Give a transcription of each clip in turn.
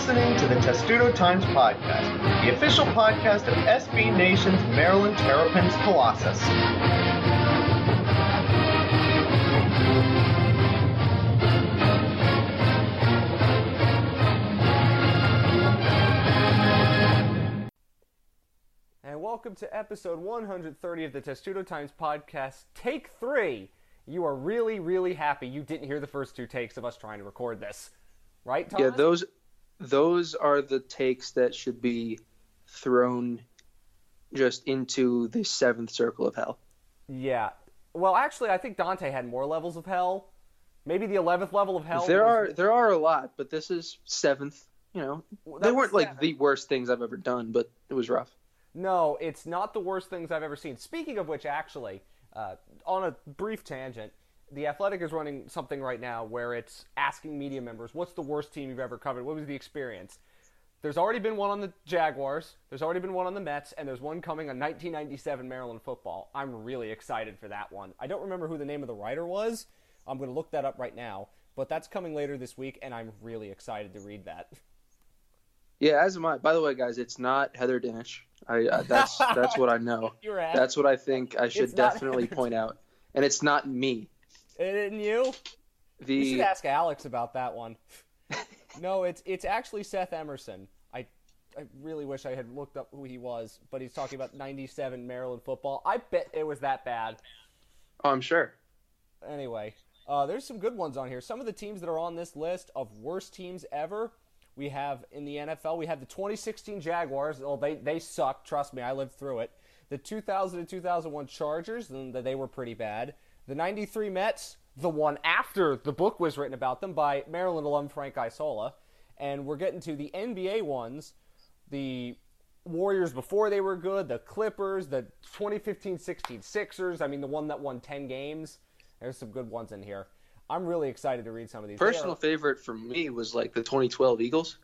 listening to the Testudo Times Podcast, the official podcast of SB Nation's Maryland Terrapins Colossus. And welcome to episode 130 of the Testudo Times Podcast, take three. You are really, really happy you didn't hear the first two takes of us trying to record this. Right, Thomas? Yeah, those those are the takes that should be thrown just into the seventh circle of hell. Yeah. Well, actually, I think Dante had more levels of hell. Maybe the 11th level of hell. There was- are there are a lot, but this is seventh. You know, they weren't like the worst things I've ever done, but it was rough. No, it's not the worst things I've ever seen. Speaking of which, actually, uh, on a brief tangent, the Athletic is running something right now where it's asking media members, "What's the worst team you've ever covered? What was the experience?" There's already been one on the Jaguars. There's already been one on the Mets, and there's one coming on 1997 Maryland football. I'm really excited for that one. I don't remember who the name of the writer was. I'm going to look that up right now, but that's coming later this week, and I'm really excited to read that. Yeah, as am I. By the way, guys, it's not Heather Dinich. I, I that's that's what I know. That's what I think I should It's definitely point out. And it's not me. Didn't you? The You should ask Alex about that one. no, it's it's actually Seth Emerson. I I really wish I had looked up who he was, but he's talking about 97 Maryland football. I bet it was that bad. oh, I'm sure. Anyway, uh, there's some good ones on here. Some of the teams that are on this list of worst teams ever. We have in the NFL, we have the 2016 Jaguars. Well, they they suck. Trust me, I lived through it. The 2000 and 2001 Chargers, and they were pretty bad. The 93 Mets, the one after the book was written about them by Maryland alum Frank Isola. And we're getting to the NBA ones. The Warriors before they were good, the Clippers, the 2015-16 Sixers. I mean, the one that won 10 games. There's some good ones in here. I'm really excited to read some of these. Personal are- favorite for me was like the 2012 Eagles.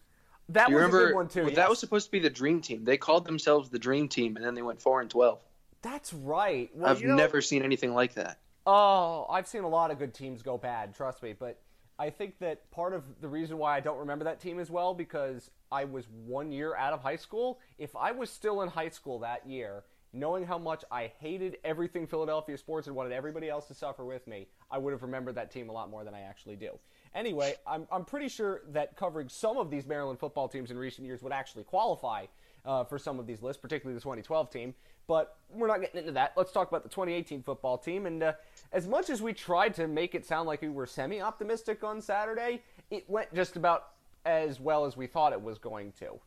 that was remember a good one too. well, yes. that was supposed to be the dream team. They called themselves the dream team, and then they went four and 12. That's right. Well, I've you know- never seen anything like that. Oh, I've seen a lot of good teams go bad, trust me. But I think that part of the reason why I don't remember that team as well because I was one year out of high school. If I was still in high school that year, knowing how much I hated everything Philadelphia sports and wanted everybody else to suffer with me, I would have remembered that team a lot more than I actually do. Anyway, I'm, I'm pretty sure that covering some of these Maryland football teams in recent years would actually qualify uh, for some of these lists, particularly the 2012 team. But we're not getting into that. Let's talk about the 2018 football team. And uh, as much as we tried to make it sound like we were semi optimistic on Saturday, it went just about as well as we thought it was going to. A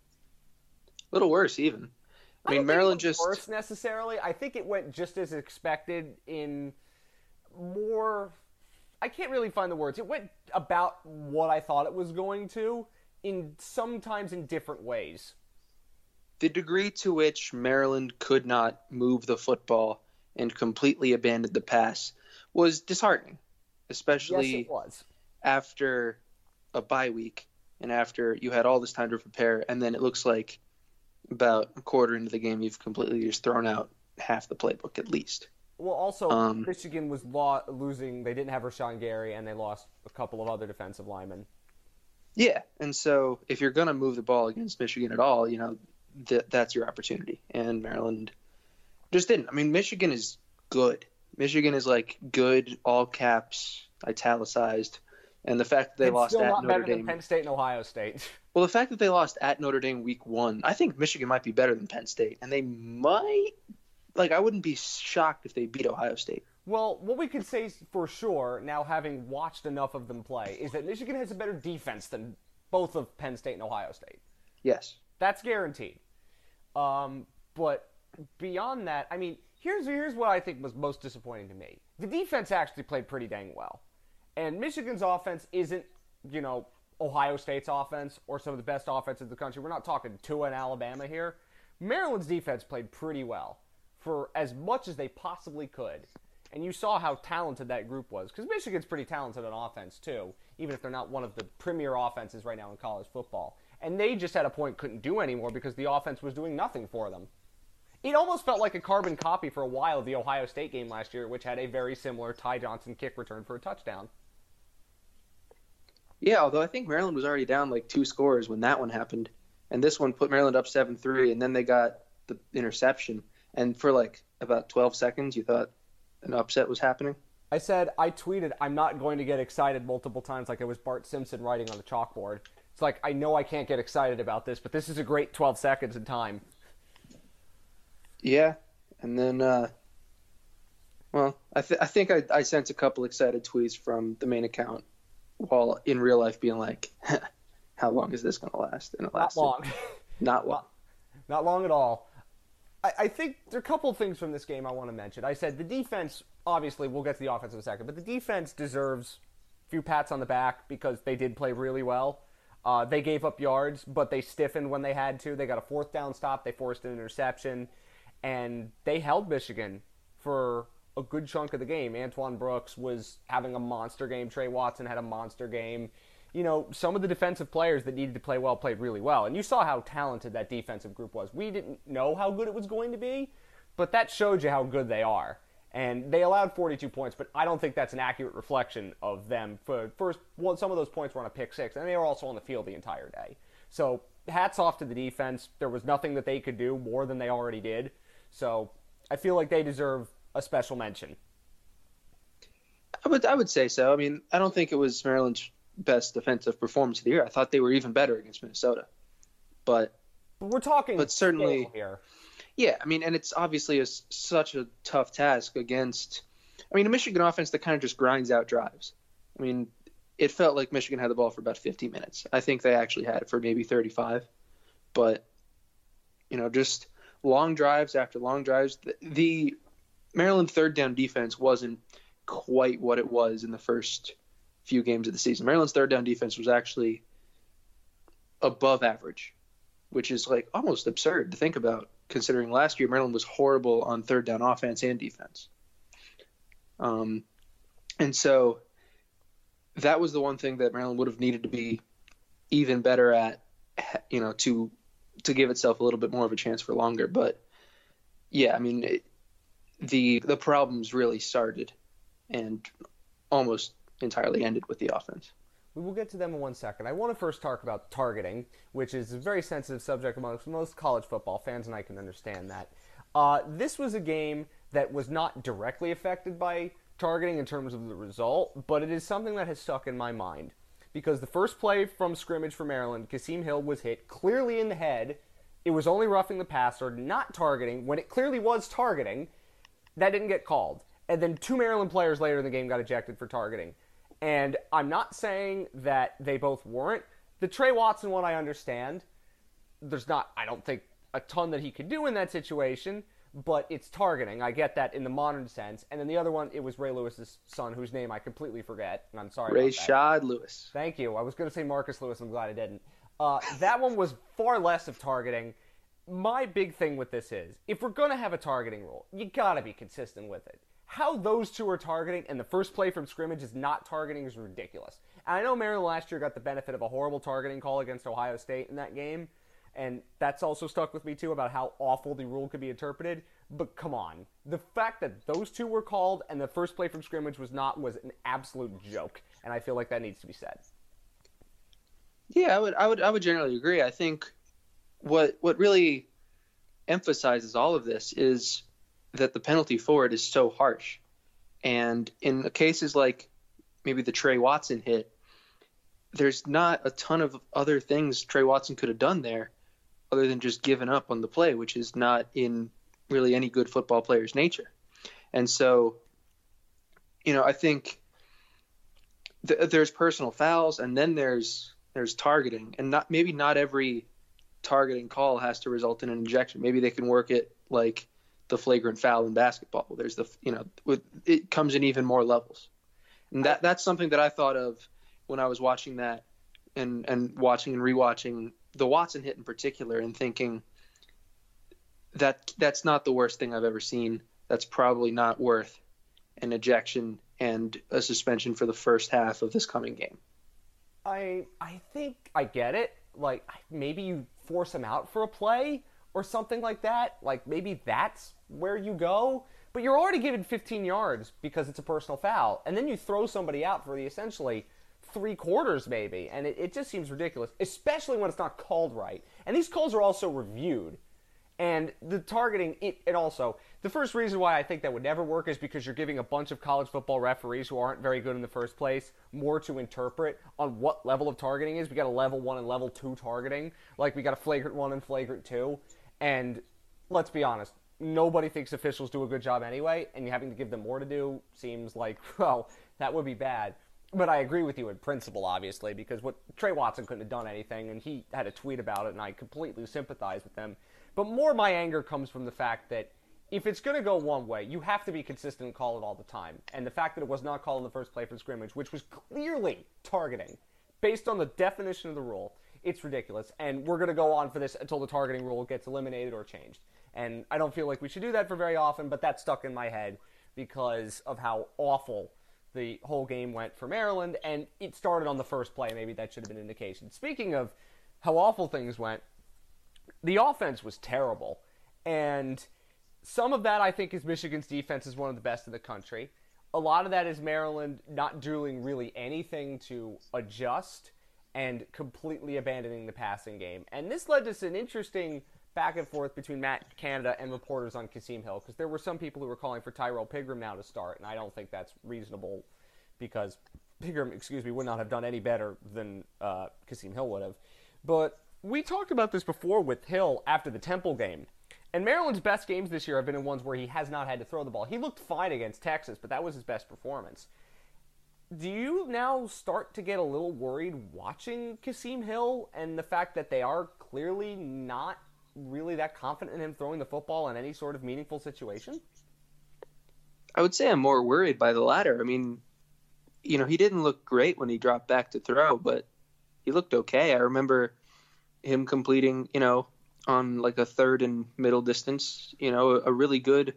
little worse, even. I mean, think it Maryland just. worse necessarily. I think it went just as expected in more. I can't really find the words. It went about what I thought it was going to, in sometimes in different ways. The degree to which Maryland could not move the football and completely abandoned the pass was disheartening, Yes, especially it was. after a bye week and after you had all this time to prepare, and then it looks like about a quarter into the game you've completely just thrown out half the playbook at least. Well, also Um, Michigan was lo- losing. They didn't have Rashan Gary, and they lost a couple of other defensive linemen. Yeah, and so if you're going to move the ball against Michigan at all, you know, th- that's your opportunity. And Maryland just didn't. I mean, Michigan is good. Michigan is like good, all caps, italicized. And the fact that they it's lost still at not Notre better Dame. than Penn State and Ohio State. Well, the fact that they lost at Notre Dame week one, I think Michigan might be better than Penn State. And they might, like, I wouldn't be shocked if they beat Ohio State. Well, what we can say for sure, now having watched enough of them play, is that Michigan has a better defense than both of Penn State and Ohio State. Yes. That's guaranteed. Um, but beyond that, I mean, here's here's what I think was most disappointing to me. The defense actually played pretty dang well, and Michigan's offense isn't, you know, Ohio State's offense or some of the best offenses in the country. We're not talking Tua and Alabama here. Maryland's defense played pretty well for as much as they possibly could. And you saw how talented that group was because Michigan's pretty talented on offense too, even if they're not one of the premier offenses right now in college football. And they just at a point couldn't do anymore because the offense was doing nothing for them. It almost felt like a carbon copy for a while of the Ohio State game last year, which had a very similar Ty Johnson kick return for a touchdown. Yeah, although I think Maryland was already down like two scores when that one happened, and this one put Maryland up seven three, and then they got the interception, and for like about twelve seconds, you thought an upset was happening. I said I tweeted I'm not going to get excited multiple times like it was Bart Simpson writing on the chalkboard. It's like I know I can't get excited about this, but this is a great 12 seconds in time. Yeah, and then, uh, well, I, th- I think I, I sent a couple excited tweets from the main account while in real life being like, how long is this going to last? And it lasted. Not long. Not long. Not, long at all. I, I think there are a couple of things from this game I want to mention. I said the defense, obviously, we'll get to the offense in a second, but the defense deserves a few pats on the back because they did play really well. Uh, they gave up yards, but they stiffened when they had to. They got a fourth down stop. They forced an interception, and they held Michigan for a good chunk of the game. Antoine Brooks was having a monster game. Tre Watson had a monster game. You know, some of the defensive players that needed to play well played really well. And you saw how talented that defensive group was. We didn't know how good it was going to be, but that showed you how good they are. And they allowed 42 points, but I don't think that's an accurate reflection of them. For first, well, some of those points were on a pick six, and they were also on the field the entire day. So hats off to the defense. There was nothing that they could do more than they already did. So I feel like they deserve a special mention. I would I would say so. I mean, I don't think it was Maryland's best defensive performance of the year. I thought they were even better against Minnesota, but but we're talking. But certainly here. Yeah, I mean, and it's obviously a, such a tough task against. I mean, a Michigan offense that kind of just grinds out drives. I mean, it felt like Michigan had the ball for about 50 minutes. I think they actually had it for maybe 35, but you know, just long drives after long drives. The, the Maryland third down defense wasn't quite what it was in the first few games of the season. Maryland's third down defense was actually above average, which is like almost absurd to think about considering last year Maryland was horrible on third down offense and defense. Um, and so that was the one thing that Maryland would have needed to be even better at, you know, to to give itself a little bit more of a chance for longer. But yeah, I mean, it, the the problems really started and almost entirely ended with the offense. We will get to them in one second. I want to first talk about targeting, which is a very sensitive subject amongst most college football fans, and I can understand that. Uh, this was a game that was not directly affected by targeting in terms of the result, but it is something that has stuck in my mind. Because the first play from scrimmage for Maryland, Kasim Hill was hit clearly in the head. It was only roughing the passer, not targeting, when it clearly was targeting. That didn't get called. And then two Maryland players later in the game got ejected for targeting. And I'm not saying that they both weren't. The Tre Watson one, I understand. There's not, I don't think, a ton that he could do in that situation, but it's targeting. I get that in the modern sense. And then the other one, it was Ray Lewis's son, whose name I completely forget, and I'm sorry. Rayshad Lewis. Thank you. I was going to say Marcus Lewis. I'm glad I didn't. Uh, that one was far less of targeting. My big thing with this is, if we're going to have a targeting rule, you got to be consistent with it how those two are targeting and the first play from scrimmage is not targeting is ridiculous. And I know Maryland last year got the benefit of a horrible targeting call against Ohio State in that game, and that's also stuck with me too about how awful the rule could be interpreted. But come on, the fact that those two were called and the first play from scrimmage was not was an absolute joke, and I feel like that needs to be said. Yeah, I would, I would, I would generally agree. I think what what really emphasizes all of this is that the penalty for it is so harsh. And in cases like maybe the Tre Watson hit, there's not a ton of other things Tre Watson could have done there other than just given up on the play, which is not in really any good football player's nature. And so, you know, I think th- there's personal fouls and then there's there's targeting and not maybe not every targeting call has to result in an injection. Maybe they can work it like the flagrant foul in basketball. There's the you know with, it comes in even more levels, and that that's something that I thought of when I was watching that and and watching and rewatching the Watson hit in particular, and thinking that that's not the worst thing I've ever seen. That's probably not worth an ejection and a suspension for the first half of this coming game. I I think I get it. Like maybe you force him out for a play or something like that. Like maybe that's where you go, but you're already given 15 yards because it's a personal foul, and then you throw somebody out for the essentially three quarters maybe, and it, it just seems ridiculous, especially when it's not called right. And these calls are also reviewed. And the targeting, it, it also, the first reason why I think that would never work is because you're giving a bunch of college football referees who aren't very good in the first place more to interpret on what level of targeting is. We got a level one and level two targeting, like we got a flagrant one and flagrant two. And let's be honest, nobody thinks officials do a good job anyway, and having to give them more to do seems like, well, that would be bad. But I agree with you in principle, obviously, because what Tre Watson couldn't have done anything, and he had a tweet about it, and I completely sympathize with him. But more my anger comes from the fact that if it's going to go one way, you have to be consistent and call it all the time. And the fact that it was not called in the first play for scrimmage, which was clearly targeting, based on the definition of the rule, it's ridiculous. And we're going to go on for this until the targeting rule gets eliminated or changed. And I don't feel like we should do that for very often, but that stuck in my head because of how awful the whole game went for Maryland. And it started on the first play. Maybe that should have been an indication. Speaking of how awful things went, the offense was terrible. And some of that, I think, is Michigan's defense is one of the best in the country. A lot of that is Maryland not doing really anything to adjust and completely abandoning the passing game. And this led to an interesting back and forth between Matt Canada and reporters on Kasim Hill because there were some people who were calling for Tyrrell Pigrome now to start, and I don't think that's reasonable because Pigrome, excuse me, would not have done any better than uh, Kasim Hill would have. But we talked about this before with Hill after the Temple game. And Maryland's best games this year have been in ones where he has not had to throw the ball. He looked fine against Texas, but that was his best performance. Do you now start to get a little worried watching Kasim Hill and the fact that they are clearly not really that confident in him throwing the football in any sort of meaningful situation? I would say I'm more worried by the latter. I mean, you know, he didn't look great when he dropped back to throw, but he looked okay. I remember him completing, you know, on like a third and middle distance, you know, a, really good,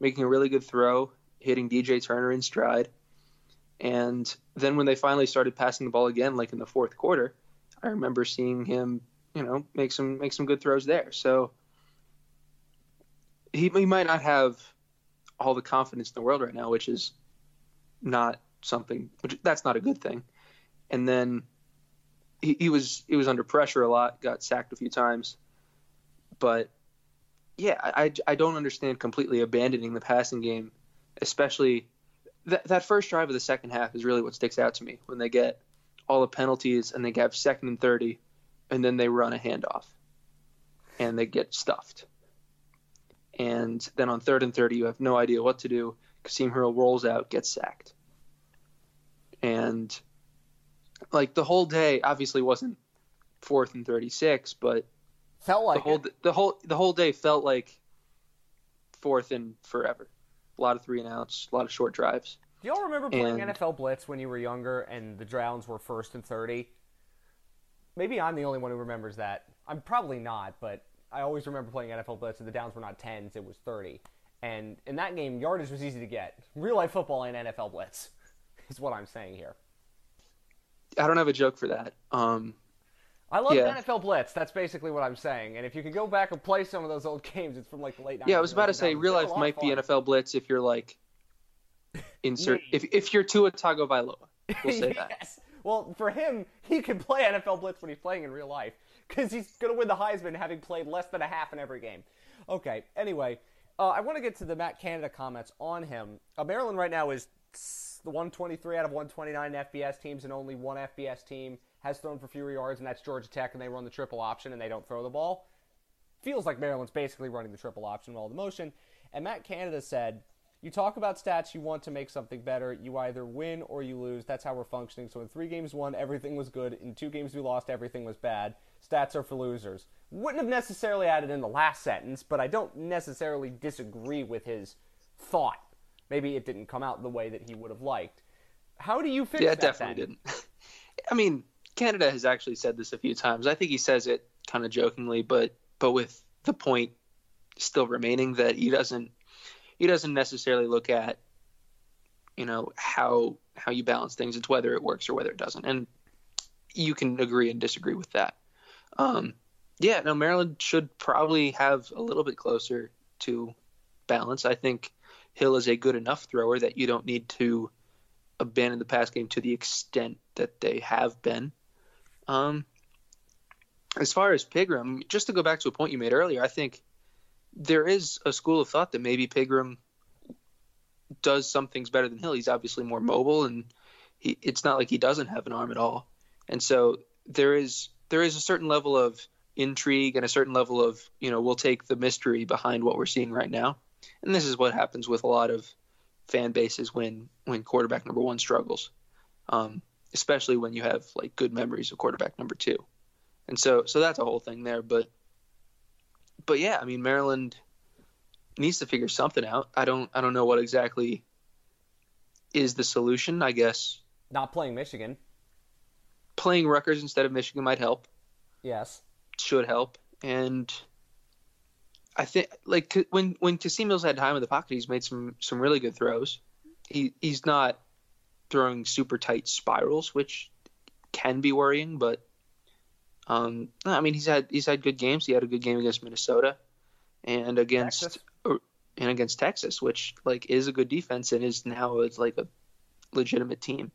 making a really good throw, hitting DJ Turner in stride. And then when they finally started passing the ball again, like in the fourth quarter, I remember seeing him, you know, make some make some good throws there. So he, he might not have all the confidence in the world right now, which is not something which that's not a good thing. And then he, he was he was under pressure a lot, got sacked a few times, but yeah, I, I don't understand completely abandoning the passing game, especially that that first drive of the second half is really what sticks out to me when they get all the penalties and they have second and thirty, and then they run a handoff, and they get stuffed, and then on third and thirty you have no idea what to do. Kasim Hill rolls out, gets sacked, and like the whole day obviously wasn't fourth and 36 but felt like the whole it. the whole the whole day felt like fourth and forever a lot of three and outs a lot of short drives Do y'all remember playing And- NFL Blitz when you were younger and the Drowns were first and 30? Maybe I'm the only one who remembers that. I'm probably not, but I always remember playing NFL Blitz and the downs were not 10s, it was 30. And in that game, yardage was easy to get. Real life football and NFL Blitz is what I'm saying here. i don't have a joke for that um I love Yeah. NFL Blitz. That's basically what I'm saying. And if you can go back and play some of those old games, it's from like the late 90s. yeah i was about to say 2000s. real life might be nfl blitz if you're like insert if, if you're Tua Tagovailoa we'll say that yes. Well, for him, he can play NFL Blitz when he's playing in real life because he's going to win the Heisman having played less than a half in every game. Okay. Anyway, uh, I want to get to the Matt Canada comments on him. Uh, Maryland right now is the 123 out of 129 FBS teams, and only one FBS team has thrown for fewer yards, and that's Georgia Tech, and they run the triple option and they don't throw the ball. Feels like Maryland's basically running the triple option with all the motion. And Matt Canada said, You talk about stats, you want to make something better. You either win or you lose. That's how we're functioning. So in three games won, everything was good. In two games we lost, everything was bad. Stats are for losers. Wouldn't have necessarily added in the last sentence, but I don't necessarily disagree with his thought. Maybe it didn't come out the way that he would have liked. How do you fix yeah that? it definitely then? didn't i mean canada has actually said this a few times i think he says it kind of jokingly but but with the point still remaining that he doesn't he doesn't necessarily look at you know how how you balance things. It's whether it works or whether it doesn't. And you can agree and disagree with that. Um yeah no maryland should probably have a little bit closer to balance. I think hill is a good enough thrower that you don't need to abandon the pass game to the extent that they have been. Um, as far as Pigrome, just to go back to a point you made earlier, I think there is a school of thought that maybe Pigrome does some things better than Hill. He's obviously more mobile, and he, it's not like he doesn't have an arm at all. And so there is there is a certain level of intrigue and a certain level of you know we'll take the mystery behind what we're seeing right now. And this is what happens with a lot of fan bases when when quarterback number one struggles, um, especially when you have like good memories of quarterback number two. And so so that's a whole thing there. But but yeah, I mean Maryland needs to figure something out. I don't I don't know what exactly is the solution. I guess not playing Michigan. Playing Rutgers instead of Michigan might help. Yes, should help. And I think like when when Kasim Hill's had time in the pocket, he's made some some really good throws. He he's not throwing super tight spirals, which can be worrying, but um, I mean he's had he's had good games. He had a good game against Minnesota and against Texas. and against Texas, which like is a good defense and is now it's like a legitimate team.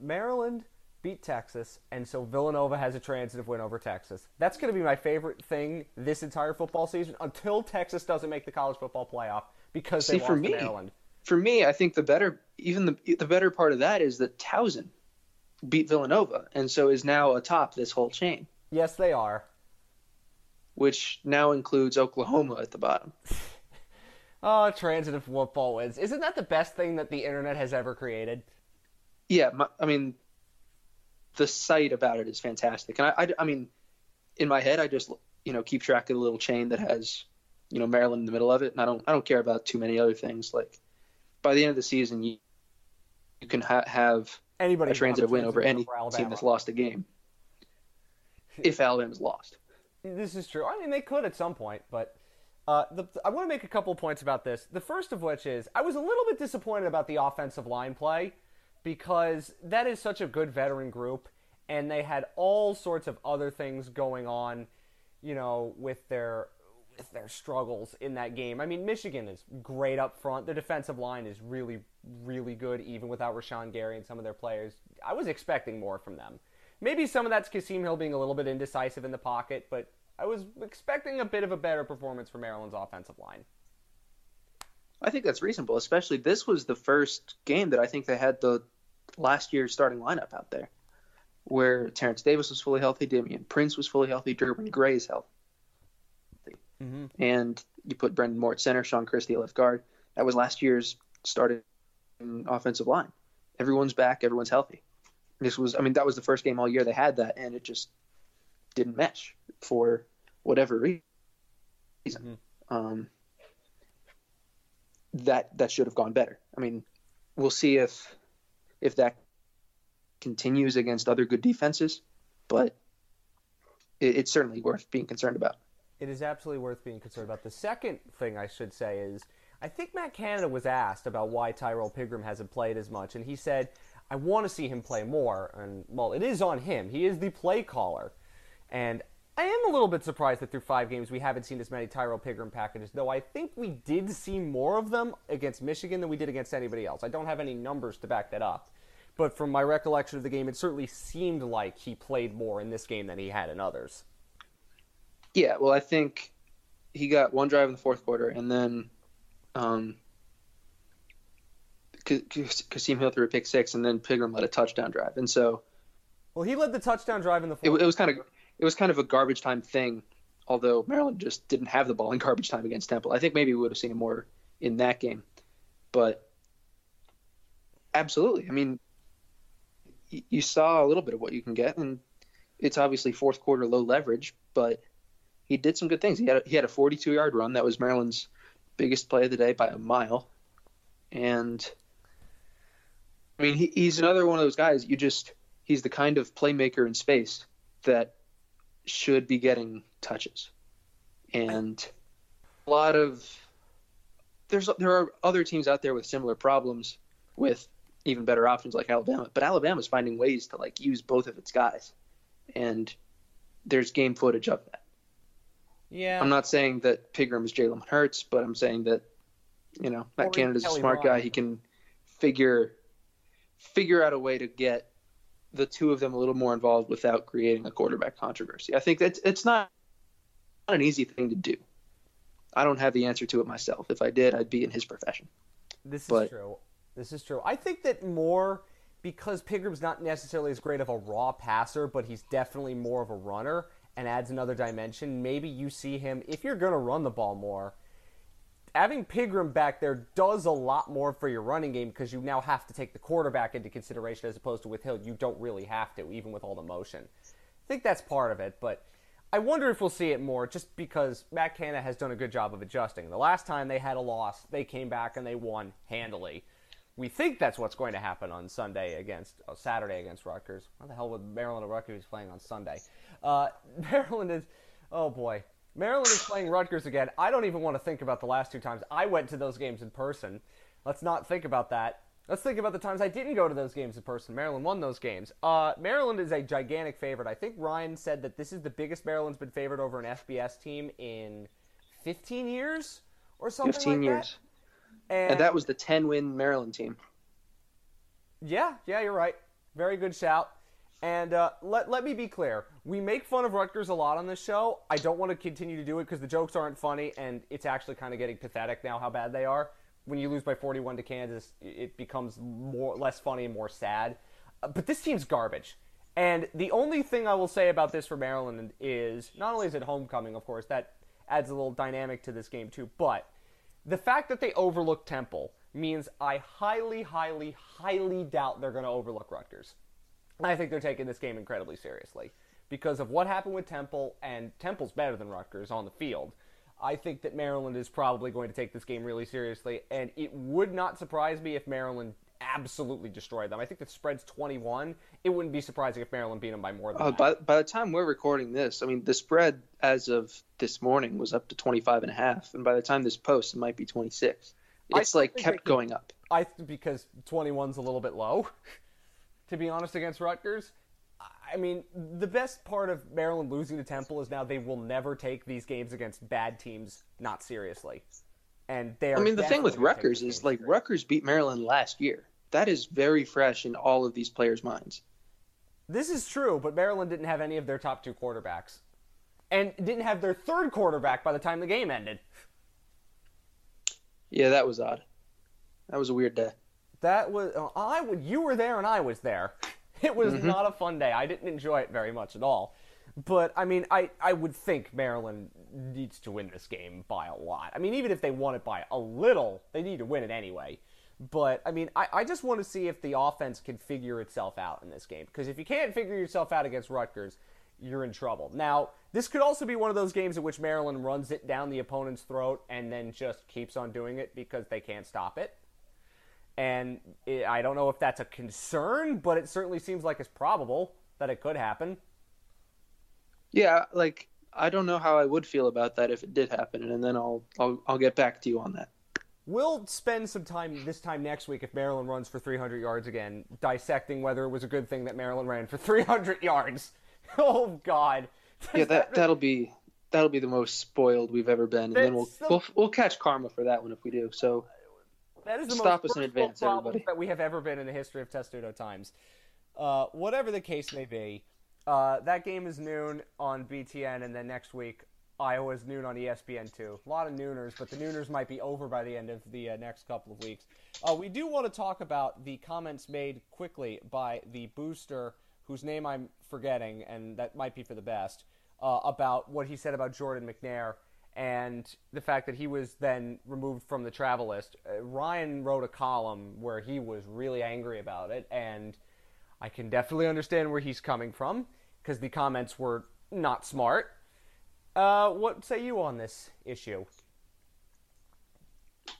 Maryland beat Texas, and so Villanova has a transitive win over Texas. That's going to be my favorite thing this entire football season until Texas doesn't make the college football playoff because See, they lost for me, to Maryland. For me, I think the better, even the the better part of that is that Towson beat Villanova, and so is now atop this whole chain. Yes, they are. Which now includes Oklahoma at the bottom. oh, transitive football wins. Isn't that the best thing that the internet has ever created? Yeah, my, I mean, the site about it is fantastic. And I, I, I, mean, in my head, I just you know keep track of the little chain that has you know Maryland in the middle of it, and I don't I don't care about too many other things. Like by the end of the season, you you can ha- have anybody a transitive win over any team that's lost a game if Alabama's lost. This is true. I mean, they could at some point, but. Uh, the, I want to make a couple points about this. The first of which is I was a little bit disappointed about the offensive line play because that is such a good veteran group, and they had all sorts of other things going on, you know, with their with their struggles in that game. I mean, Michigan is great up front. Their defensive line is really, really good, even without Rashan Gary and some of their players. I was expecting more from them. Maybe some of that's Kasim Hill being a little bit indecisive in the pocket, but I was expecting a bit of a better performance from Maryland's offensive line. I think that's reasonable, especially this was the first game that I think they had the last year's starting lineup out there, where Terrance Davis was fully healthy, Damian Prince was fully healthy, Derwin Gray is healthy. Mm-hmm. And you put Brendan Moore at center, Sean Christie left guard. That was last year's starting offensive line. Everyone's back, everyone's healthy. This was, I mean, that was the first game all year they had that, and it just didn't mesh for whatever reason. Mm-hmm. Um, that that should have gone better. I mean, we'll see if if that continues against other good defenses, but it, it's certainly worth being concerned about. It is absolutely worth being concerned about. The second thing I should say is I think Matt Canada was asked about why Tyrrell Pigrome hasn't played as much, and he said, I want to see him play more. And, well, it is on him. He is the play caller. And I am a little bit surprised that through five games we haven't seen as many Tyrrell Pigrome packages, though I think we did see more of them against Michigan than we did against anybody else. I don't have any numbers to back that up. But from my recollection of the game, it certainly seemed like he played more in this game than he had in others. Yeah, well, I think he got one drive in the fourth quarter, and then um, Kasim Hill threw a pick six, and then Pigrome led a touchdown drive. And so. Well, he led the touchdown drive in the fourth. It, it was kind of it was kind of a garbage time thing, although Maryland just didn't have the ball in garbage time against Temple. I think maybe we would have seen more in that game, but absolutely. I mean, you saw a little bit of what you can get, and it's obviously fourth quarter low leverage, but he did some good things. He had a, he had a 42 yard run that was Maryland's biggest play of the day by a mile, and I mean he, he's another one of those guys. You just he's the kind of playmaker in space that should be getting touches. And a lot of there's there are other teams out there with similar problems with even better options like Alabama, but Alabama's finding ways to like use both of its guys. And there's game footage of that. Yeah. I'm not saying that Pigrome is Jalen Hurts, but I'm saying that you know Matt Canada's a smart guy. He can figure figure out a way to get the two of them a little more involved without creating a quarterback controversy. I think that it's not, not an easy thing to do. I don't have the answer to it myself. If I did, I'd be in his profession. This but, is true. This is true. I think that more because Pigrome's not necessarily as great of a raw passer, but he's definitely more of a runner and adds another dimension. Maybe you see him if you're going to run the ball more. Having Pigrome back there does a lot more for your running game because you now have to take the quarterback into consideration as opposed to with Hill. You don't really have to, even with all the motion. I think that's part of it, but I wonder if we'll see it more just because Matt Canada has done a good job of adjusting. The last time they had a loss, they came back and they won handily. We think that's what's going to happen on Sunday against oh, Saturday against Rutgers. What the hell would Maryland or Rutgers playing on Sunday? Uh, Maryland is, oh boy, Maryland is playing Rutgers again. I don't even want to think about the last two times I went to those games in person. Let's not think about that. Let's think about the times I didn't go to those games in person. Maryland won those games. Uh, Maryland is a gigantic favorite. I think Ryan said that this is the biggest Maryland's been favored over an FBS team in 15 years or something 15 like years. That. And, and that was the 10 win Maryland team. Yeah, yeah, you're right. Very good shout. And uh, let, let me be clear. We make fun of Rutgers a lot on this show. I don't want to continue to do it because the jokes aren't funny and it's actually kind of getting pathetic now how bad they are when you lose by 41 to Kansas, it becomes more less funny and more sad. Uh, but this team's garbage. And the only thing I will say about this for Maryland is not only is it homecoming, of course, that adds a little dynamic to this game too, but the fact that they overlooked Temple means I highly, highly, highly doubt they're going to overlook Rutgers. I think they're taking this game incredibly seriously because of what happened with Temple, and Temple's better than Rutgers on the field. I think that Maryland is probably going to take this game really seriously, and it would not surprise me if Maryland absolutely destroyed them. I think the spread's 21. It wouldn't be surprising if Maryland beat them by more than uh, that. By, by the time we're recording this, I mean, the spread as of this morning was up to 25 and a half, and by the time this posts, it might be 26. It's like kept going up. I because 21's a little bit low, to be honest, against Rutgers. I mean, the best part of Maryland losing to Temple is now they will never take these games against bad teams not seriously. And they I mean, the thing with Rutgers is like seriously. Rutgers beat Maryland last year. That is very fresh in all of these players' minds. This is true, but Maryland didn't have any of their top two quarterbacks, and didn't have their third quarterback by the time the game ended. Yeah, that was odd. That was a weird day. That was I. Would you were there, and I was there. It was mm-hmm. not a fun day. I didn't enjoy it very much at all. But I mean, I, I would think Maryland needs to win this game by a lot. I mean, even if they won it by a little, they need to win it anyway. But I mean, I, I just want to see if the offense can figure itself out in this game. Because if you can't figure yourself out against Rutgers, you're in trouble. Now, this could also be one of those games in which Maryland runs it down the opponent's throat and then just keeps on doing it because they can't stop it. And it, I don't know if that's a concern, but it certainly seems like it's probable that it could happen. Yeah, like I don't know how I would feel about that if it did happen, and then I'll I'll, I'll get back to you on that. We'll spend some time this time next week if Maryland runs for 300 yards again, dissecting whether it was a good thing that Maryland ran for 300 yards. oh God. yeah, that that'll be that'll be the most spoiled we've ever been, and then we'll, we'll we'll catch karma for that one if we do. So that is the Stop most us in advance, everybody. that we have ever been in the history of Testudo Times. Uh, whatever the case may be, uh, that game is noon on BTN, and then next week Iowa's noon on ESPN two. A lot of nooners, but the nooners might be over by the end of the uh, next couple of weeks. Uh, we do want to talk about the comments made quickly by the booster, whose name I'm forgetting, and that might be for the best, uh, about what he said about Jordan McNair and the fact that he was then removed from the travel list. Uh, Ryan wrote a column where he was really angry about it, and I can definitely understand where he's coming from because the comments were not smart. Uh, what say you on this issue?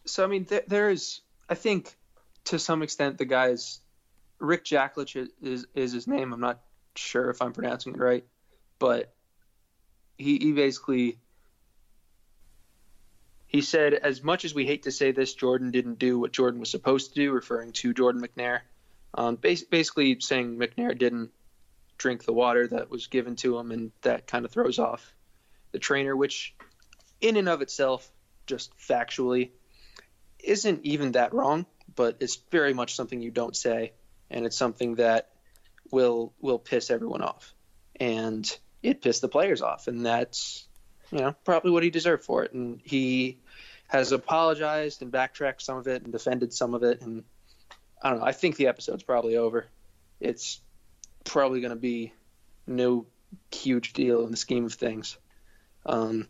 So, I mean, there, there's, I think, to some extent, the guy's Rick Jaklitsch is, is, is his name. I'm not sure if I'm pronouncing it right, but he, he basically he said, as much as we hate to say this, Jordan didn't do what Jordan was supposed to do, referring to Jordan McNair. Um, basically saying McNair didn't drink the water that was given to him, and that kind of throws off the trainer, which, in and of itself, just factually, isn't even that wrong, but it's very much something you don't say and it's something that will will piss everyone off, and it pissed the players off, and that's you know probably what he deserved for it, and he has apologized and backtracked some of it and defended some of it, and I don't know. I think the episode's probably over. It's probably going to be no huge deal in the scheme of things. Um,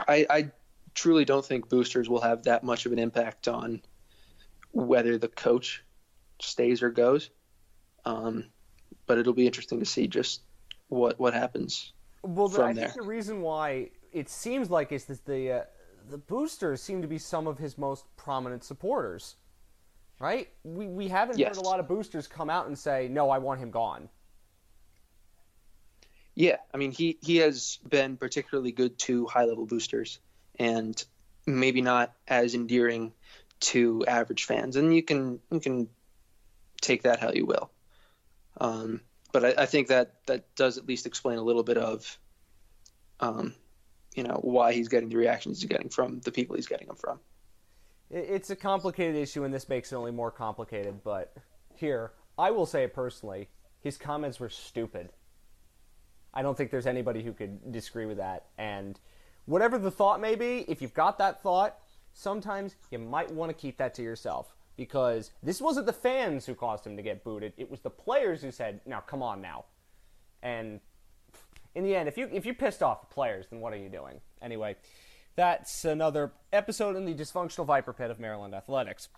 I, I truly don't think boosters will have that much of an impact on whether the coach stays or goes. Um, but it'll be interesting to see just what what happens well, from I there. think the reason why it seems like is that the uh, the boosters seem to be some of his most prominent supporters, right? We we haven't Yes. heard a lot of boosters come out and say, "No, I want him gone." Yeah, I mean he he has been particularly good to high level boosters and maybe not as endearing to average fans, and you can you can take that how you will. Um, but I, I think that that does at least explain a little bit of, um, you know, why he's getting the reactions he's getting from the people he's getting them from. It's a complicated issue, and this makes it only more complicated. But here, I will say it personally: his comments were stupid. I don't think there's anybody who could disagree with that. And whatever the thought may be, if you've got that thought, sometimes you might want to keep that to yourself because this wasn't the fans who caused him to get booted; it was the players who said, "Now, come on, now." And in the end, if you if you pissed off the players, then what are you doing? Anyway, that's another episode in the dysfunctional Viper Pit of Maryland athletics.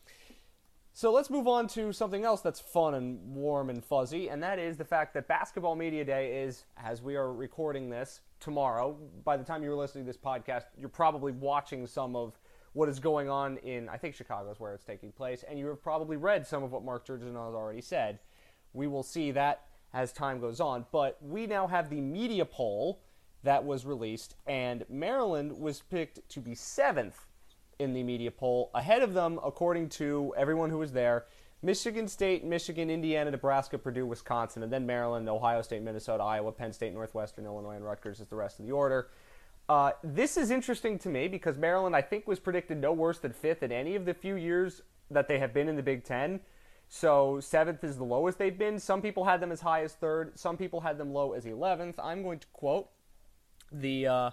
So let's move on to something else that's fun and warm and fuzzy, and that is the fact that Basketball Media Day is, as we are recording this, tomorrow. By the time you're listening to this podcast, you're probably watching some of what is going on in, I think Chicago is where it's taking place, and you have probably read some of what Mark Turgeon has already said. We will see that as time goes on, but we now have the media poll that was released, and Maryland was picked to be seventh in the media poll. Ahead of them, according to everyone who was there, Michigan State, Michigan, Indiana, Nebraska, Purdue, Wisconsin, and then Maryland, Ohio State, Minnesota, Iowa, Penn State, Northwestern, Illinois, and Rutgers is the rest of the order. Uh, this is interesting to me because Maryland, I think, was predicted no worse than fifth in any of the few years that they have been in the Big Ten. So seventh is the lowest they've been. Some people had them as high as third. Some people had them low as eleventh. I'm going to quote the uh,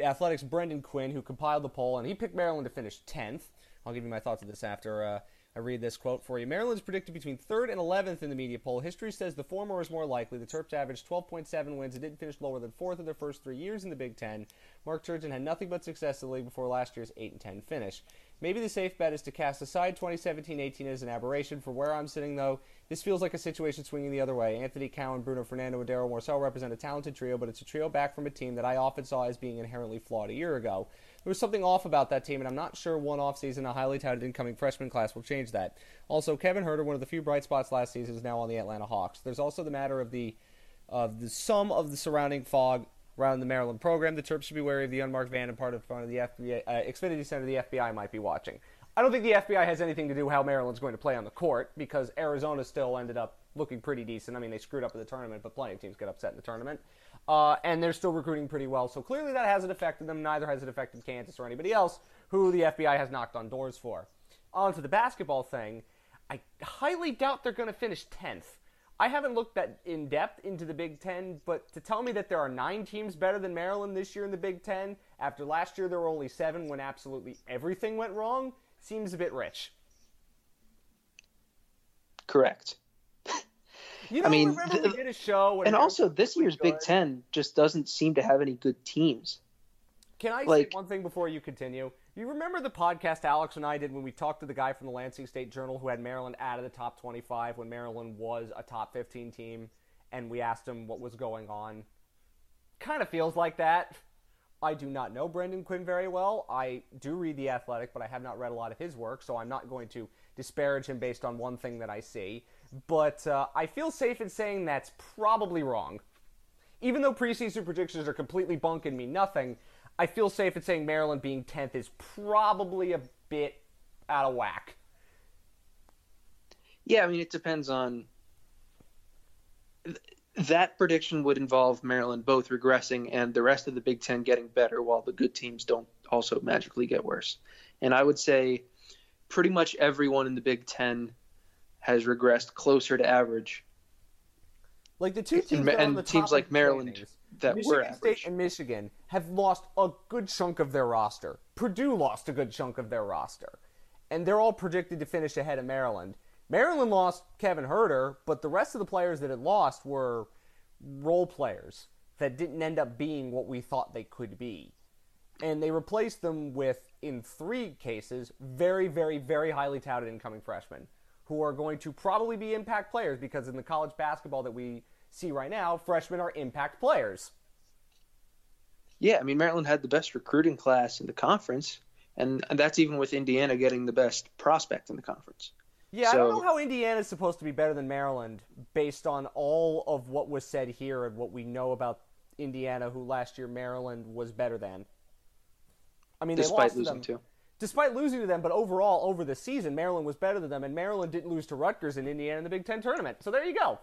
Athletics' Brendan Quinn, who compiled the poll, and he picked Maryland to finish 10th. I'll give you my thoughts on this after uh, I read this quote for you. Maryland's predicted between 3rd and 11th in the media poll. History says the former is more likely. The Terps averaged 12.7 wins and didn't finish lower than 4th in their first three years in the Big Ten. Mark Turgeon had nothing but success in the league before last year's 8 and 10 finish. Maybe the safe bet is to cast aside 2017-18 as an aberration. For where I'm sitting, though, this feels like a situation swinging the other way. Anthony Cowan, Bruno Fernando, and Darryl Morsell represent a talented trio, but it's a trio back from a team that I often saw as being inherently flawed a year ago. There was something off about that team, and I'm not sure one offseason, a highly touted incoming freshman class will change that. Also, Kevin Huerter, one of the few bright spots last season, is now on the Atlanta Hawks. There's also the matter of the of the sum of the surrounding fog around the Maryland program. The Terps should be wary of the unmarked van and part of front of the FBI, uh, Xfinity Center the FBI might be watching. I don't think the FBI has anything to do with how Maryland's going to play on the court because Arizona still ended up looking pretty decent. I mean, they screwed up in the tournament, but plenty of teams get upset in the tournament. Uh, and they're still recruiting pretty well. So clearly that hasn't affected them. Neither has it affected Kansas or anybody else who the FBI has knocked on doors for. On to the basketball thing. I highly doubt they're going to finish 10th. I haven't looked that in depth into the Big Ten, but to tell me that there are nine teams better than Maryland this year in the Big Ten, after last year there were only seven when absolutely everything went wrong, seems a bit rich. Correct. You know, I mean, remember the- we did a show, And also, this year's Big? Ten just doesn't seem to have any good teams. Can I Like- say one thing before you continue? You remember the podcast Alex and I did when we talked to the guy from the Lansing State Journal who had Maryland out of the top 25 when Maryland was a top 15 team, and we asked him what was going on? Kind of feels like that. I do not know Brendan Quinn very well. I do read The Athletic, but I have not read a lot of his work, so I'm not going to disparage him based on one thing that I see. But uh, I feel safe in saying that's probably wrong even though preseason predictions are completely bunk and mean nothing, I feel safe in saying Maryland being 10th is probably a bit out of whack. Yeah, I mean, it depends on. That prediction would involve Maryland both regressing and the rest of the Big Ten getting better, while the good teams don't also magically get worse. And I would say pretty much everyone in the Big Ten has regressed closer to average. Like the two teams And- that are on and the teams like Maryland that Michigan were State and Michigan have lost a good chunk of their roster. Purdue lost a good chunk of their roster, and they're all predicted to finish ahead of Maryland. Maryland lost Kevin Huerter, but the rest of the players that it lost were role players that didn't end up being what we thought they could be. And they replaced them with, in three cases, very, very, very highly touted incoming freshmen who are going to probably be impact players because in the college basketball that we see right now, freshmen are impact players. Yeah, I mean Maryland had the best recruiting class in the conference, and, and that's even with Indiana getting the best prospect in the conference. Yeah, I don't know how Indiana is supposed to be better than Maryland based on all of what was said here and what we know about Indiana, who last year Maryland was better than. I mean, they Despite lost losing them. to. Despite losing to them, but overall, over the season, Maryland was better than them, and Maryland didn't lose to Rutgers in Indiana in the Big Ten tournament. So there you go.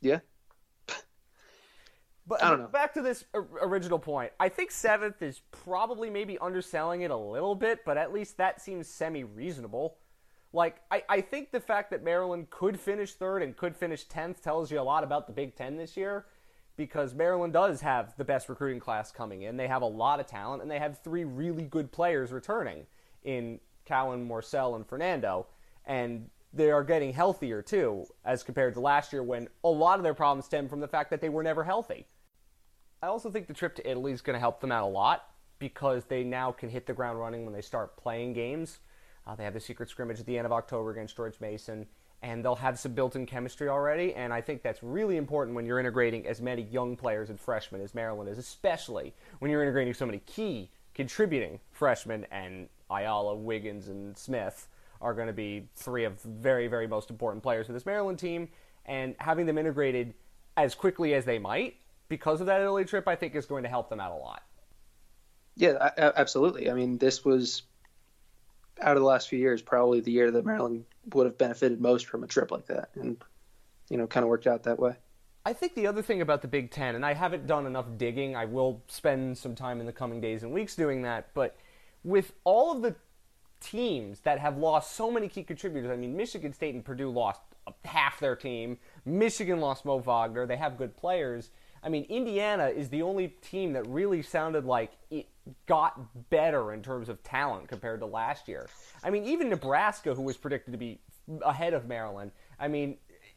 Yeah. But I don't know. back to this original point. I think seventh is probably maybe underselling it a little bit, but at least that seems semi reasonable. Like, I, I think the fact that Maryland could finish third and could finish 10th tells you a lot about the Big Ten this year because Maryland does have the best recruiting class coming in. They have a lot of talent, and they have three really good players returning in Cowan, Morsell, and Fernando. And they are getting healthier, too, as compared to last year when a lot of their problems stem from the fact that they were never healthy. I also think the trip to Italy is going to help them out a lot because they now can hit the ground running when they start playing games. Uh, they have the secret scrimmage at the end of October against George Mason, and they'll have some built-in chemistry already. And I think that's really important when you're integrating as many young players and freshmen as Maryland is, especially when you're integrating so many key contributing freshmen. And Ayala, Wiggins, and Smith are going to be three of the very, very most important players for this Maryland team. And having them integrated as quickly as they might because of that Italy trip, I think is going to help them out a lot. Yeah, absolutely. I mean, this was out of the last few years probably the year that Maryland would have benefited most from a trip like that, and you know, kind of worked out that way. I think the other thing about the Big Ten, and I haven't done enough digging, I will spend some time in the coming days and weeks doing that, but with all of the teams that have lost so many key contributors, I mean, Michigan State and Purdue lost half their team, Michigan lost Mo Wagner, they have good players. I mean, Indiana is the only team that really sounded like it got better in terms of talent compared to last year. I mean, even Nebraska, who was predicted to be ahead of Maryland, I mean,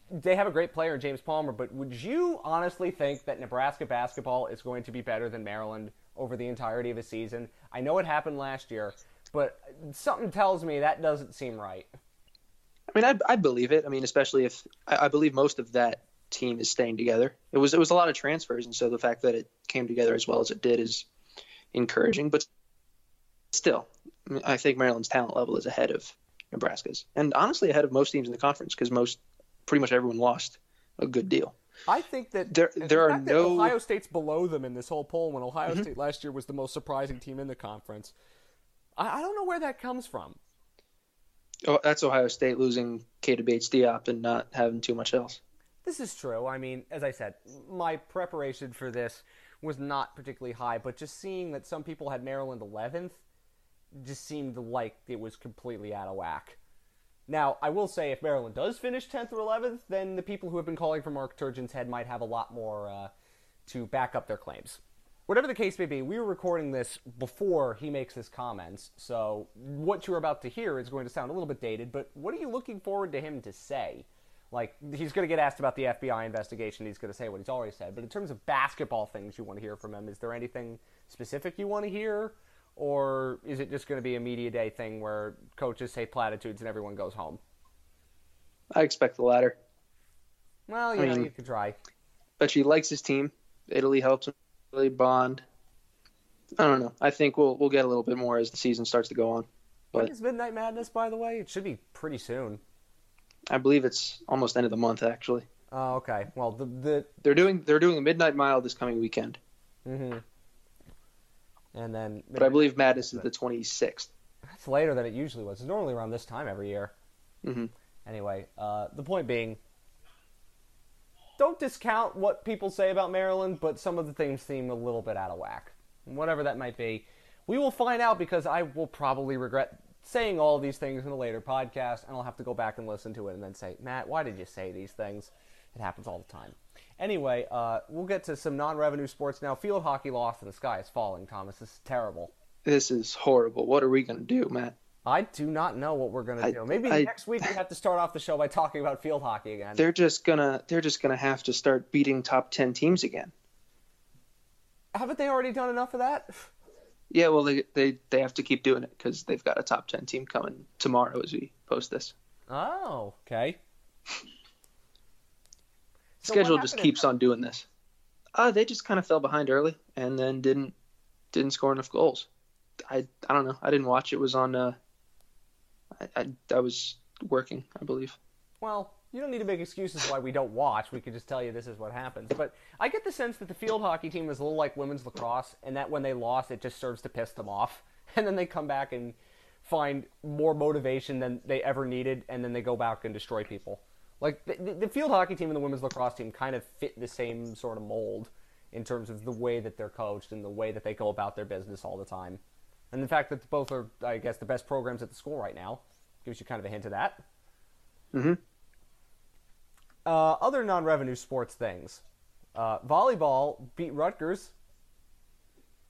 they have a great player James Palmer, but would you honestly think that Nebraska basketball is going to be better than Maryland over the entirety of a season? I know it happened last year, but something tells me that doesn't seem right. I mean, I, I believe it. I mean, especially if I, I believe most of that team is staying together. It was it was a lot of transfers, and so the fact that it came together as well as it did is encouraging. But still, I, think Maryland's talent level is ahead of Nebraska's, and honestly ahead of most teams in the conference because most, pretty much everyone lost a good deal. I think that There- the there are no- Mm-hmm. Ohio State's below them in this whole poll when Ohio State last year was the most surprising team in the conference. I, I don't know where that comes from. Oh, that's Ohio State losing Keita Bates Diop and not having too much else. This is true. I mean, as I said, my preparation for this was not particularly high, but just seeing that some people had Maryland 11th just seemed like it was completely out of whack. Now, I will say if Maryland does finish 10th or 11th, then the people who have been calling for Mark Turgeon's head might have a lot more uh, to back up their claims. Whatever the case may be, we were recording this before he makes his comments, so what you're about to hear is going to sound a little bit dated, but what are you looking forward to him to say? Like, he's going to get asked about the FBI investigation, he's going to say what he's already said, but in terms of basketball things you want to hear from him, is there anything specific you want to hear? Or is it just going to be a media day thing where coaches say platitudes and everyone goes home? I expect the latter. Well, you I know, mean- you could try. But she likes his team. Italy helps him really bond. I don't know. I think we'll we'll get a little bit more as the season starts to go on. When But is Midnight Madness, by the way? It should be pretty soon. I believe it's almost end of the month actually. Oh, okay. Well, the the They're doing they're doing a midnight mile this coming weekend, Mm-hmm. and then but I believe Madness is the 26th. That's later than it usually was. It's normally around this time every year. Mm-hmm. Anyway, uh, the point being, don't discount what people say about Maryland, but some of the things seem a little bit out of whack. Whatever that might be, we will find out because I will probably regret saying all these things in a later podcast, and I'll have to go back and listen to it and then say, Matt, why did you say these things? It happens all the time. Anyway, uh, we'll get to some non-revenue sports now. Field hockey lost, and the sky is falling. Thomas, this is terrible. This is horrible. What are we going to do, Matt? I do not know what we're going to do. Maybe I, next week we have to start off the show by talking about field hockey again. They're just gonna they're just gonna have to start beating top ten teams again. Haven't they already done enough of that? Yeah, well, they they, they have to keep doing it because they've got a top ten team coming tomorrow as we post this. Oh, okay. So Schedule just keeps on doing this. Uh, they just kind of fell behind early and then didn't didn't score enough goals. I I don't know. I didn't watch. It was on. Uh, I, I I was working, I believe. Well, you don't need to make excuses why we don't watch. We could just tell you this is what happens. But I get the sense that the field hockey team is a little like women's lacrosse, and that when they lost, it just serves to piss them off, and then they come back and find more motivation than they ever needed, and then they go back and destroy people. Like the, the field hockey team and the women's lacrosse team kind of fit the same sort of mold in terms of the way that they're coached and the way that they go about their business all the time. And the fact that both are, I guess, the best programs at the school right now gives you kind of a hint of that. Mm-hmm. Uh, other non-revenue sports things. Uh, volleyball beat Rutgers.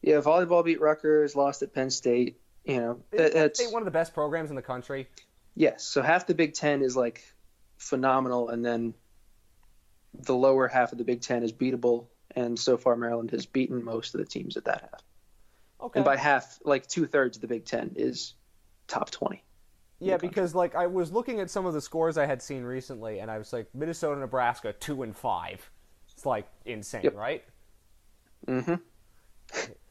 Yeah, volleyball beat Rutgers. Lost at Penn State. You know, is Penn State one of the best programs in the country. Yes. So half the Big Ten is like phenomenal, and then the lower half of the Big Ten is beatable. And so far, Maryland has beaten most of the teams at that half. Okay. And by half, like two thirds of the Big Ten is top twenty. Yeah, because like I was looking at some of the scores I had seen recently, and I was like Minnesota, Nebraska, two and five. It's like insane, yep. right? Mm-hmm.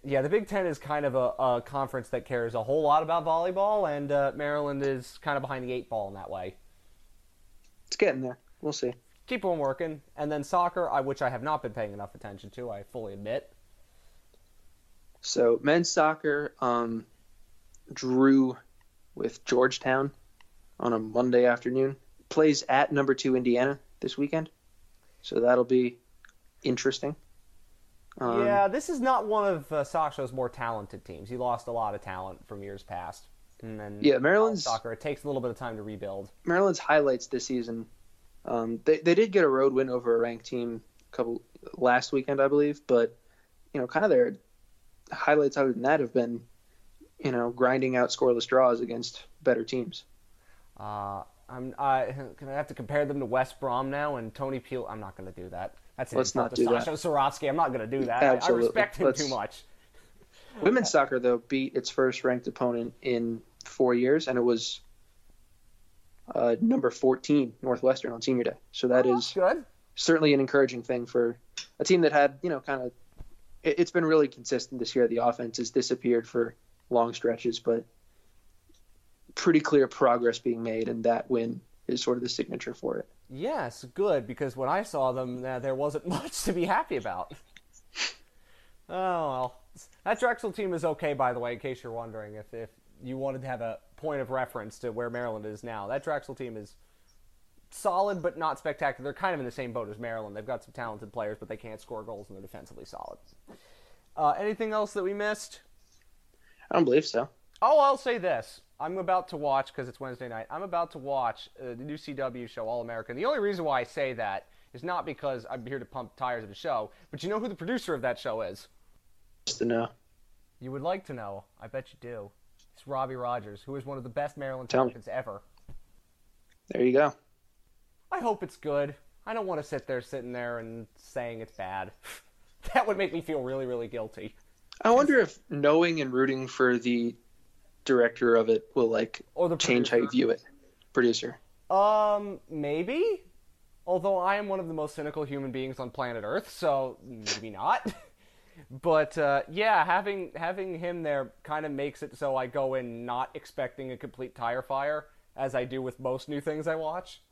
Yeah, the Big Ten is kind of a, a, conference that cares a whole lot about volleyball, and uh, Maryland is kind of behind the eight ball in that way. It's getting there. We'll see. Keep on working, and then soccer, I, which I have not been paying enough attention to. I fully admit. So men's soccer um, drew with Georgetown on a Monday afternoon. Plays at number two Indiana this weekend, so that'll be interesting. Um, yeah, this is not one of uh, Sasha's more talented teams. He lost a lot of talent from years past. And then yeah, Maryland's soccer. It takes a little bit of time to rebuild. Maryland's highlights this season. Um, they they did get a road win over a ranked team a couple last weekend, I believe, but you know, kind of their highlights other than that have been, you know, grinding out scoreless draws against better teams. Uh, I'm I can I have to compare them to West Brom now and Tony Pulis. I'm not going to do that. That's Let's not do Sasha that. Cirovski. I'm not going to do that. Absolutely. I, I respect him Let's... too much. Women's soccer though beat its first ranked opponent in four years, and it was uh, number 14 Northwestern on Senior Day. So that oh, is good. certainly an encouraging thing for a team that had you know kind of it, has been really consistent this year. The offense has disappeared for long stretches, but pretty clear progress being made, and that win is sort of the signature for it. Yes, good because when I saw them, there wasn't much to be happy about. oh well, that Drexel team is okay, by the way. In case you're wondering, if if you wanted to have a point of reference to where Maryland is now, that Drexel team is solid but not spectacular. They're kind of in the same boat as Maryland. They've got some talented players, but they can't score goals and they're defensively solid. Uh, anything else that we missed? I don't believe so. Oh, I'll say this. I'm about to watch because it's Wednesday night. I'm about to watch uh, the new CW show, All American. The only reason why I say that is not because I'm here to pump tires of the show, but you know who the producer of that show is? Just to know. You would like to know. I bet you do. It's Robbie Rogers, who is one of the best Maryland champions ever. There you go. I hope it's good. I don't want to sit there sitting there and saying it's bad. that would make me feel really, really guilty. I wonder if knowing and rooting for the director of it will like or the change how you view it. Producer. Um, maybe. Although I am one of the most cynical human beings on planet Earth, so maybe not. but uh, yeah, having having him there kind of makes it so I go in not expecting a complete tire fire, as I do with most new things I watch.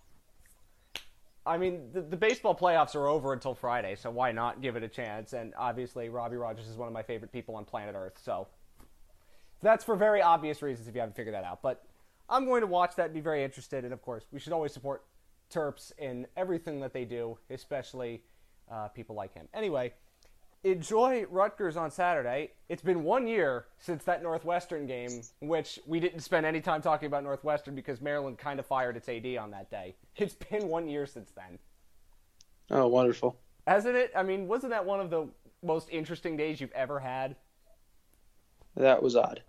I mean, the, the, baseball playoffs are over until Friday, so why not give it a chance? And obviously, Robbie Rogers is one of my favorite people on planet Earth, so that's for very obvious reasons if you haven't figured that out. But I'm going to watch that and be very interested. And of course, we should always support Terps in everything that they do, especially uh, people like him. Anyway, enjoy Rutgers on Saturday. It's been one year since that Northwestern game, which we didn't spend any time talking about Northwestern because Maryland kind of fired its AD on that day. It's been one year since then. Oh, wonderful. Hasn't it? I mean, wasn't that one of the most interesting days you've ever had? That was odd.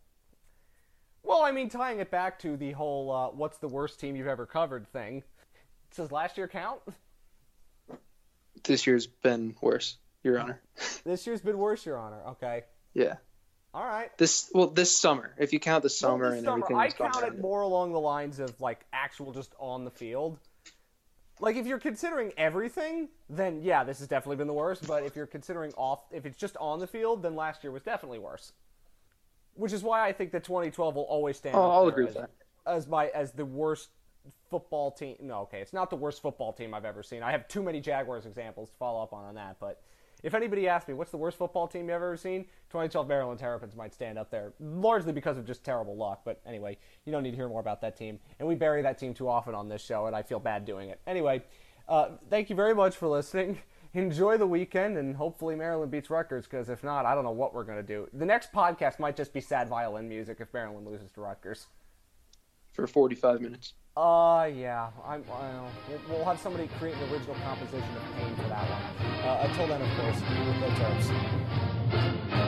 Well, I mean, tying it back to the whole uh, what's the worst team you've ever covered thing. Does last year count? This year's been worse, Your Honor. This year's been worse, Your Honor. Okay. Yeah. All right. This well, this summer, if you count the summer Well, and summer, everything. I count it more along the lines of like actual just on the field. Like if you're considering everything, then yeah, this has definitely been the worst. But if you're considering off, if it's just on the field, then last year was definitely worse. Which is why I think that 2012 will always stand. Oh, I'll agree as, with that. as my as the worst football team. No, okay, it's not the worst football team I've ever seen. I have too many Jaguars examples to follow up on on that. But if anybody asked me what's the worst football team you've ever seen, 2012 Maryland Terrapins might stand up there, largely because of just terrible luck. But anyway, you don't need to hear more about that team, and we bury that team too often on this show, and I feel bad doing it. Anyway, uh, thank you very much for listening. Enjoy the weekend, and hopefully Maryland beats Rutgers. Because if not, I don't know what we're gonna do. The next podcast might just be sad violin music if Maryland loses to Rutgers. for 45 minutes. Uh, yeah. I'm, know. We'll, we'll have somebody create an original composition of pain for that one. Uh, until then, of course, go Terps.